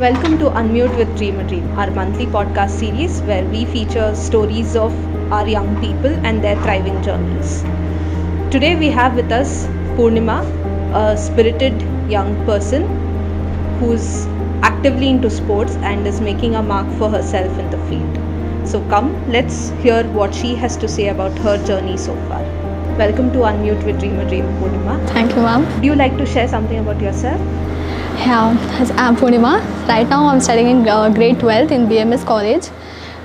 Welcome to Unmute with Dream a Dream, our monthly podcast series where we feature stories of our young people and their thriving journeys. Today we have with us Purnima, a spirited young person who's actively into sports and is making a mark for herself in the field. So come, let's hear what she has to say about her journey so far. Welcome to Unmute with Dream a Dream, Purnima. Thank you, ma'am. Do you like to share something about yourself? Yeah, I'm Purnima. Right now, I'm studying in uh, grade 12 in BMS College.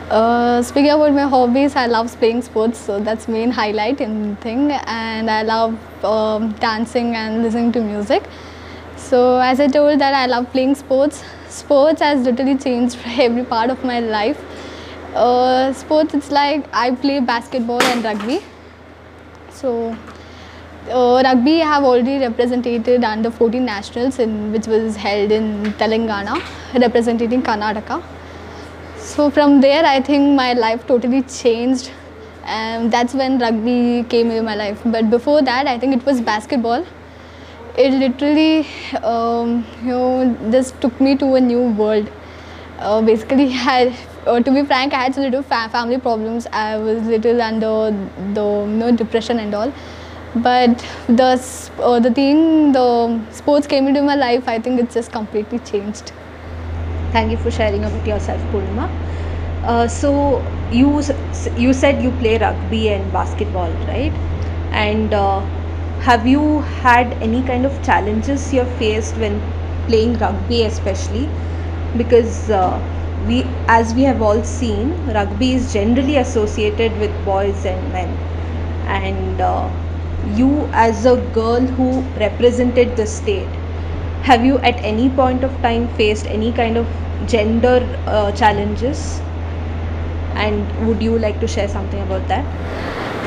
Uh, speaking about my hobbies, I love playing sports, so that's main highlight in thing. And I love um, dancing and listening to music. So as I told that I love playing sports. Sports has literally changed every part of my life. Uh, sports, it's like I play basketball and rugby. So uh, rugby I have already represented under 14 nationals in which was held in Telangana representing Karnataka. So from there I think my life totally changed and that's when rugby came into my life. But before that I think it was basketball. It literally um, you know just took me to a new world. Uh, basically had uh, to be frank I had little fa- family problems. I was little under the you know depression and all but the uh, the thing the sports came into my life i think it's just completely changed Thank you for sharing about yourself, Purnima. Uh, so you you said you play rugby and basketball, right? And uh, have you had any kind of challenges you have faced when playing rugby, especially because uh, we, as we have all seen, rugby is generally associated with boys and men, and uh, you as a girl who represented the state have you at any point of time faced any kind of gender uh, challenges? And would you like to share something about that?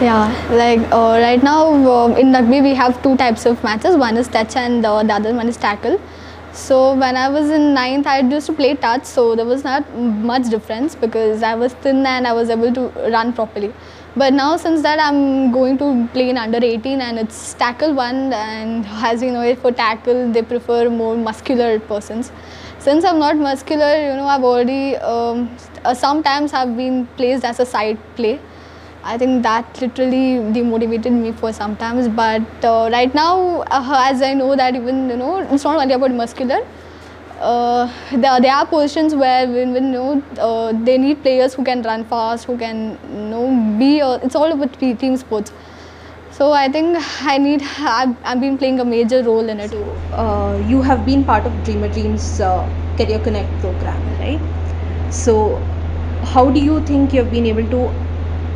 Yeah like uh, right now um, in rugby we have two types of matches. One is touch and uh, the other one is tackle. So when i was in ninth i used to play touch so there was not much difference because i was thin and i was able to run properly but now since that i'm going to play in under 18 and it's tackle one and as you know for tackle they prefer more muscular persons since i'm not muscular you know i've already um, uh, sometimes i've been placed as a side play I think that literally demotivated me for sometimes. But uh, right now, uh, as I know that even you know, it's not only about muscular. Uh, there, there are positions where you know uh, they need players who can run fast, who can you know be. It's all about te- team sports. So I think I need. I've, I've been playing a major role in it. uh, you have been part of Dream a Dream's uh, career connect program right so how do you think you have been able to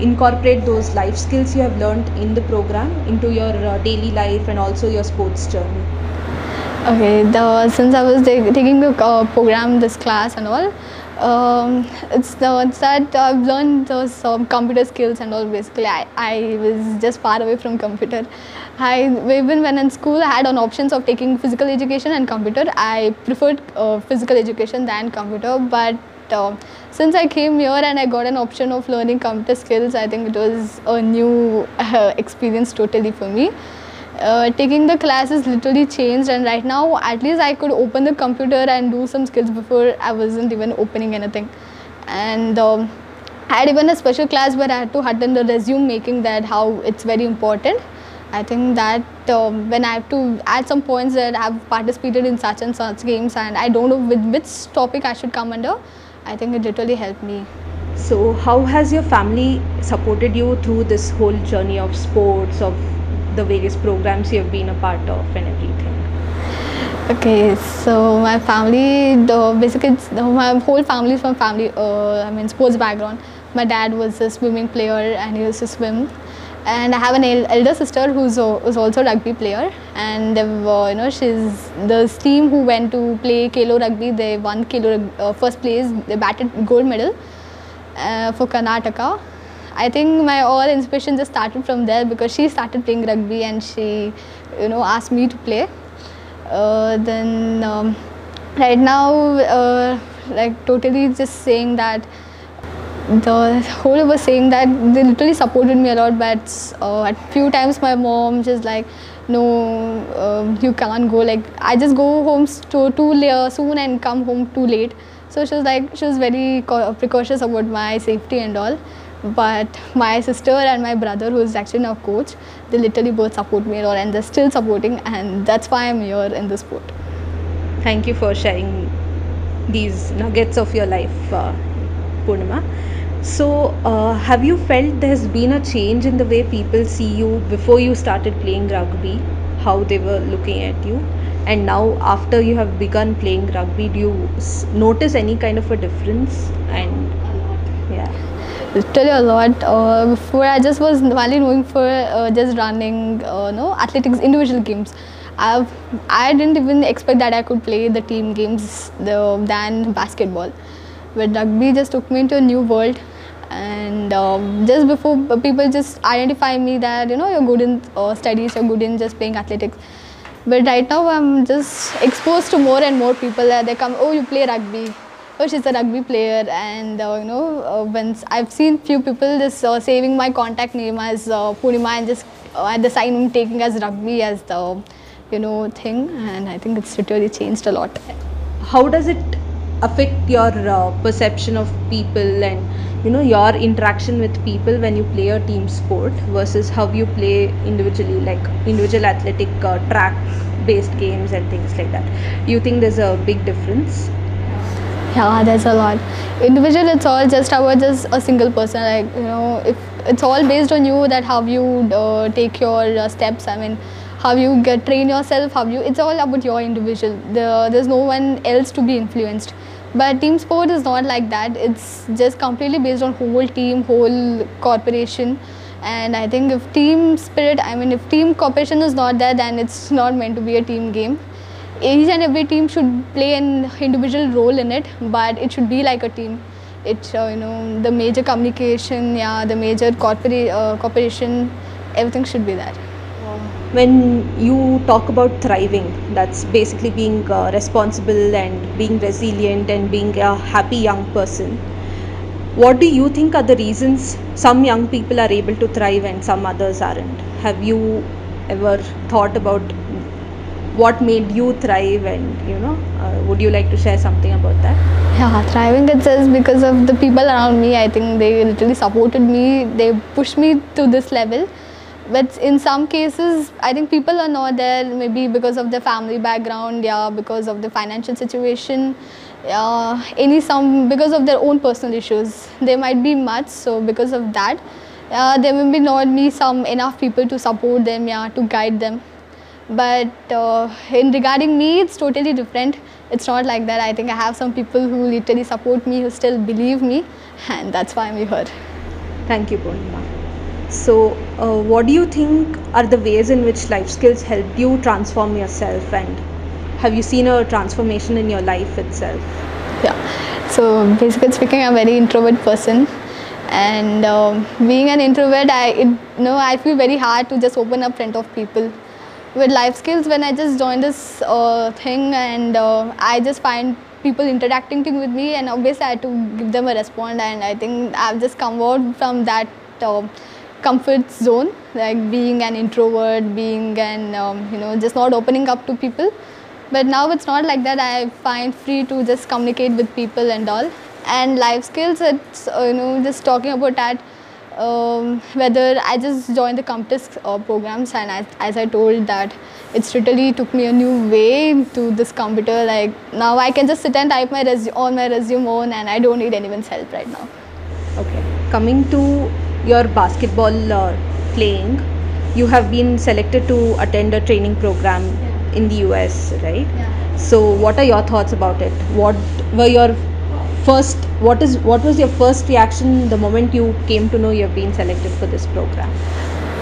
incorporate those life skills you have learned in the program into your uh, daily life and also your sports journey Okay, the since I was taking the uh, program, this class and all, um, it's the it's that I've learned those um, computer skills and all. Basically, I, I was just far away from computer. I even when in school, I had on options of taking physical education and computer. I preferred uh, physical education than computer, but uh, since I came here and I got an option of learning computer skills, I think it was a new experience totally for me uh, taking the classes literally changed and right now at least i could open the computer and do some skills before i wasn't even opening anything. And um, i had even a special class where i had to attend the resume making that how it's very important. I think that um, when i have to add some points that i've participated in such and such games and i don't know with which topic i should come under i think it literally helped me. So how has your family supported you through this whole journey of sports of the various programs you have been a part of and everything Okay, so my family, the basically, my whole family is from family. Uh, I mean, sports background. My dad was a swimming player and he used to swim, and I have an elder sister who's who's also a rugby player. And they've, uh, you know, she's the team who went to play Khelo Rugby. They won Khelo uh, first place. They batted gold medal uh, for Karnataka. I think my all inspiration just started from there because she started playing rugby and she, you know, asked me to play. Uh, then um, right now, uh, like totally just saying that the whole was saying that they literally supported me a lot, but uh, at few times my mom just like, no, um, you can't go. Like I just go home too, too la- soon and come home too late. So she was like, she was very precautious about my safety and all. But my sister and my brother, who is actually now coach, they literally both support me and all, and they're still supporting, and that's why I'm here in this sport. Thank you for sharing these nuggets of your life, uh, Purnima. So, uh, have you felt there's been a change in the way people see you before you started playing rugby, how they were looking at you? And now, after you have begun playing rugby, do you s- notice any kind of a difference? And yeah, literally a lot. Uh, before I just was only knowing for uh, just running, uh, no athletics individual games. I've I didn't even expect that I could play the team games the, than basketball. But rugby just took me into a new world, and um, just before uh, people just identify me that you know you're good in uh, studies, you're good in just playing athletics. But right now I'm just exposed to more and more people that they come, oh you play rugby, oh she's a rugby player and uh, you know uh, when i've seen few people just uh, saving my contact name as uh, and just uh, at the sign taking as rugby as the you know thing. And i think it's really changed a lot. How does it affect your uh, perception of people and you know your interaction with people when you play a team sport versus how you play individually like individual athletic uh, track based games and things like that? You think there's a big difference yeah there's a lot. Individual it's all just about just a single person like you know if it's all based on you that how you uh, take your uh, steps i mean how you get train yourself how you it's all about your individual. The, there's no one else to be influenced. But team sport is not like that. It's just completely based on whole team whole corporation. And i think if team spirit i mean if team cooperation is not there then it's not meant to be a team game each and every team should play an individual role in it but it should be like a team. It uh, you know the major communication yeah the major uh, cooperation everything should be there. When you talk about thriving that's basically being uh, responsible and being resilient and being a happy young person. What do you think are the reasons some young people are able to thrive and some others aren't? Have you ever thought about what made you thrive and you know uh, would you like to share something about that? Yeah thriving it says because of the people around me. I think they literally supported me. They pushed me to this level. But in some cases i think people are not there maybe because of their family background yeah because of the financial situation. Uh, any some because of their own personal issues. They might be much so because of that uh, there may be not be some enough people to support them yeah to guide them but uh, in regarding me it's totally different. It's not like that. I think i have some people who literally support me who still believe me and that's why i'm here. Thank you Purnima. so uh, what do you think are the ways in which life skills helped you transform yourself and have you seen a transformation in your life itself? Yeah. So basically speaking i'm a very introvert person. And um, being an introvert i it, you know i feel very hard to just open up front of people with life skills when i just joined this uh, thing and uh, i just find people interacting with me and obviously i had to give them a response and i think i've just come out from that uh, comfort zone like being an introvert being an um, you know just not opening up to people. But now it's not like that. I find free to just communicate with people and all. And life skills it's uh, you know just talking about that um, whether I just joined the Compass uh, programs and as, as I told that it's literally took me a new way to this computer like now I can just sit and type my resume on my resume on and I don't need anyone's help right now. Okay. Coming to your basketball uh, playing, you have been selected to attend a training program Yeah. in the US, right? Yeah. So, what are your thoughts about it? What were your first? What is what was your first reaction the moment you came to know you have been selected for this program?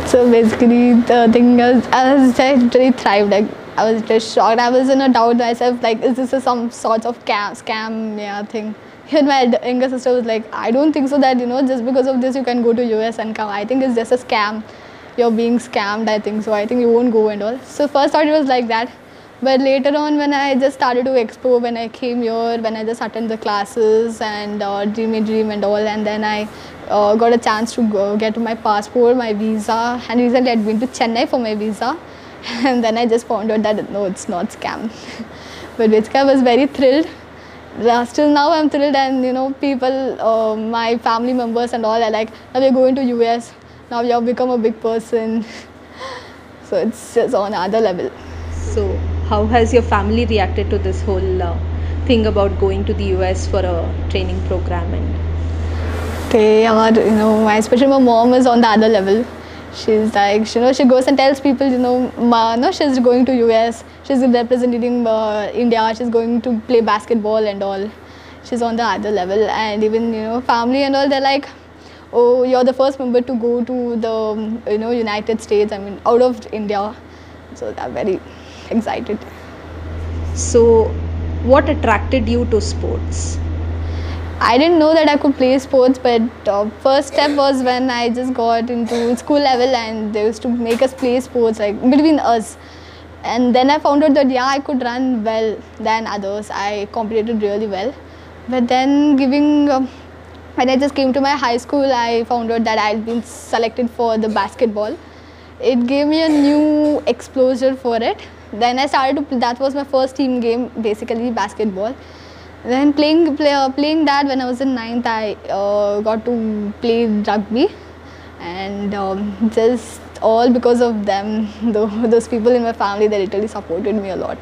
So basically, the thing is, I was I literally thrived. Like, I was just shocked. I was in a doubt myself. Like, is this a, some sort of scam, scam, yeah, thing? Even my younger sister was like, I don't think so. That you know, just because of this, you can go to US and come. I think it's just a scam. You're being scammed. I think so. I think you won't go and all. So first thought it was like that. But later on, when I just started to explore, when I came here, when I just attended the classes and uh, dream a dream and all, and then I uh, got a chance to go get my passport, my visa, and recently I'd been to Chennai for my visa. and then I just found out that no, it's not scam. but which I was very thrilled. Uh, Still now I'm thrilled, and you know, people, uh, my family members and all are like, now we're going to US. Now you have become a big person. so it's just on another level. So, how has your family reacted to this whole uh, thing about going to the US for a training program? And they are you know my especially my mom is on the other level. She's like you know she goes and tells people you know ma no she's going to us she's representing uh, india. She's going to play basketball and all. She's on the other level. And even you know family and all they're like oh you're the first member to go to the you know united states i mean out of india. So they're very excited so, what attracted you to sports? I didn't know that I could play sports, but uh, first step was when I just got into school level and they used to make us play sports like between us. And then I found out that yeah, I could run well than others. I competed really well. But then giving, um, when I just came to my high school, I found out that I had been selected for the basketball. It gave me a new exposure for it. Then I started to, play, that was my first team game, basically basketball. Then playing play, uh, playing that when I was in ninth, I uh, got to play rugby, and um, just all because of them, tho- those people in my family, they literally supported me a lot.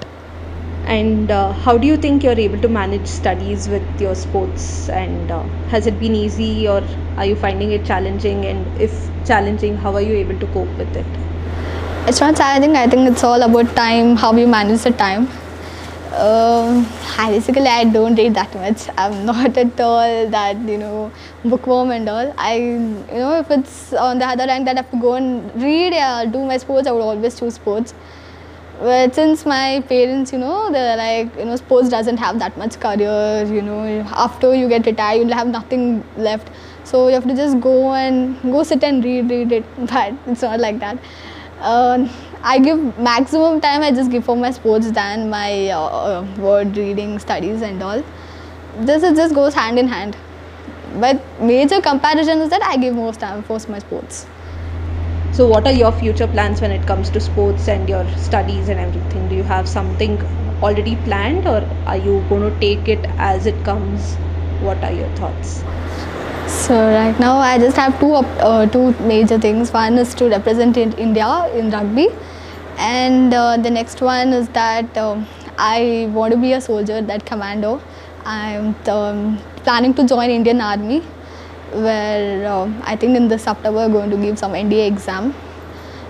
And uh, how do you think you're able to manage studies with your sports? And uh, has it been easy, or are you finding it challenging? And if challenging, how are you able to cope with it? It's not challenging. I think it's all about time, how you manage the time. Um, basically I don't read that much. I'm not at all that you know bookworm and all. I you know if it's on the other hand that I have to go and read, I'll do my sports. I would always choose sports. But since my parents, you know, they're like, you know, sports doesn't have that much career, you know, after you get retired, you'll have nothing left. So you have to just go and go sit and read, read it. But it's not like that. Uh, I give maximum time I just give for my sports than my uh, uh, word reading studies and all. This is just goes hand in hand. But major comparison is that I give most time for my sports. So, what are your future plans when it comes to sports and your studies and everything? Do you have something already planned, or are you going to take it as it comes? What are your thoughts? So right now I just have two uh, two major things. One is to represent in India in rugby, and uh, the next one is that um, I want to be a soldier, that commando. I'm um, planning to join Indian Army, where um I think in this September I'm going to give some NDA exam.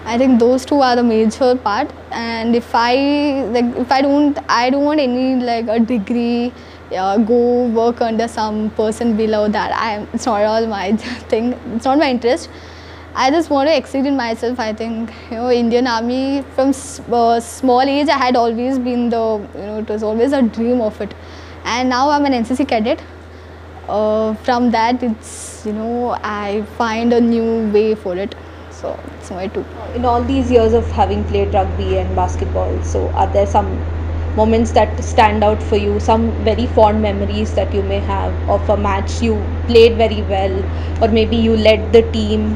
I think those two are the major part. And if I like, if I don't, I don't want any like a degree. Uh, go work under some person below that. I am. It's not all my thing. It's not my interest. I just want to exceed in myself. I think you know Indian Army from uh, small age I had always been the you know it was always a dream of it, and now I'm an NCC cadet. Uh, from that it's you know I find a new way for it. So it's my two. In all these years of having played rugby and basketball, so are there some moments that stand out for you? Some very fond memories that you may have of a match you played very well, or maybe you led the team,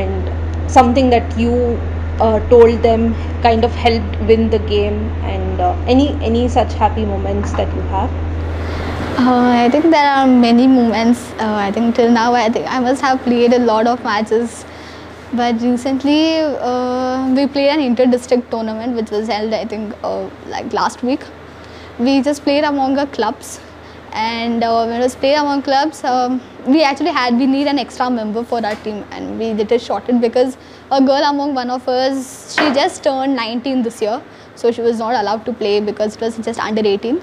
and something that you uh, told them kind of helped win the game, and uh, any any such happy moments that you have. Uh, I think there are many moments. Uh, I think till now, I think I must have played a lot of matches. But recently, uh, we played an inter-district tournament, which was held, I think, uh, like last week. We just played among our clubs, and uh, when it was played among clubs, um, we actually had we need an extra member for our team, and we did it shorted because a girl among one of us, she just turned 19 this year, so she was not allowed to play because it was just under 18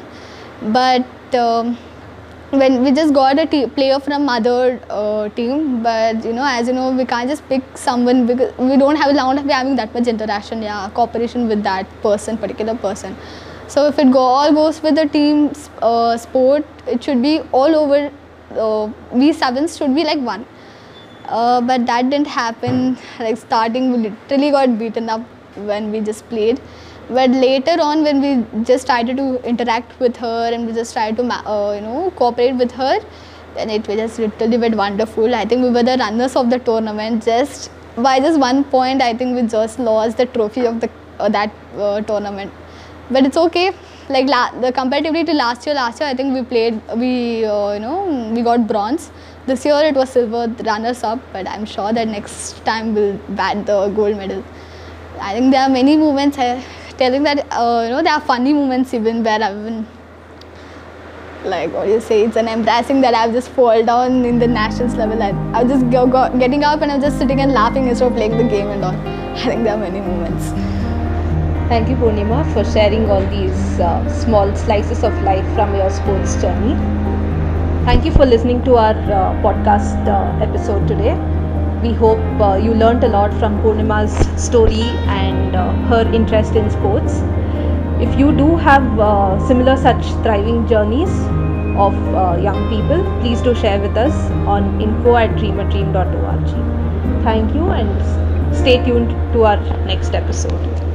but um, when we just got a player from other uh, team but you know as you know we can't just pick someone because we don't have a not be having that much interaction yeah cooperation with that person particular person. So if it go, all goes with the team uh, sport it should be all over uh, we sevens should be like one. Uh, but that didn't happen. Like starting we literally got beaten up when we just played but later on when we just started to interact with her and we just tried to uh, you know cooperate with her then it was just literally went wonderful i think we were the runners of the tournament just by just one point i think we just lost the trophy of the uh, that uh, tournament. But it's okay. Like the comparatively to last year, last year I think we played, we uh, you know we got bronze. This year it was silver, runners up. But I'm sure that next time we'll bat the gold medal. I think there are many moments uh, telling that uh, you know there are funny moments even where I've been like what do you say it's an embarrassing that I've just fall down in the nationals level I, I was just go, go, getting up and I'm just sitting and laughing instead of playing the game and all I think there are many moments Thank you, Purnima, for sharing all these uh, small slices of life from your sports journey. Thank you for listening to our uh, podcast uh, episode today. We hope uh, you learnt a lot from Purnima's story and uh, her interest in sports. If you do have uh, similar such thriving journeys of uh, young people, please do share with us on info at dreamadream.org. Thank you and stay tuned to our next episode.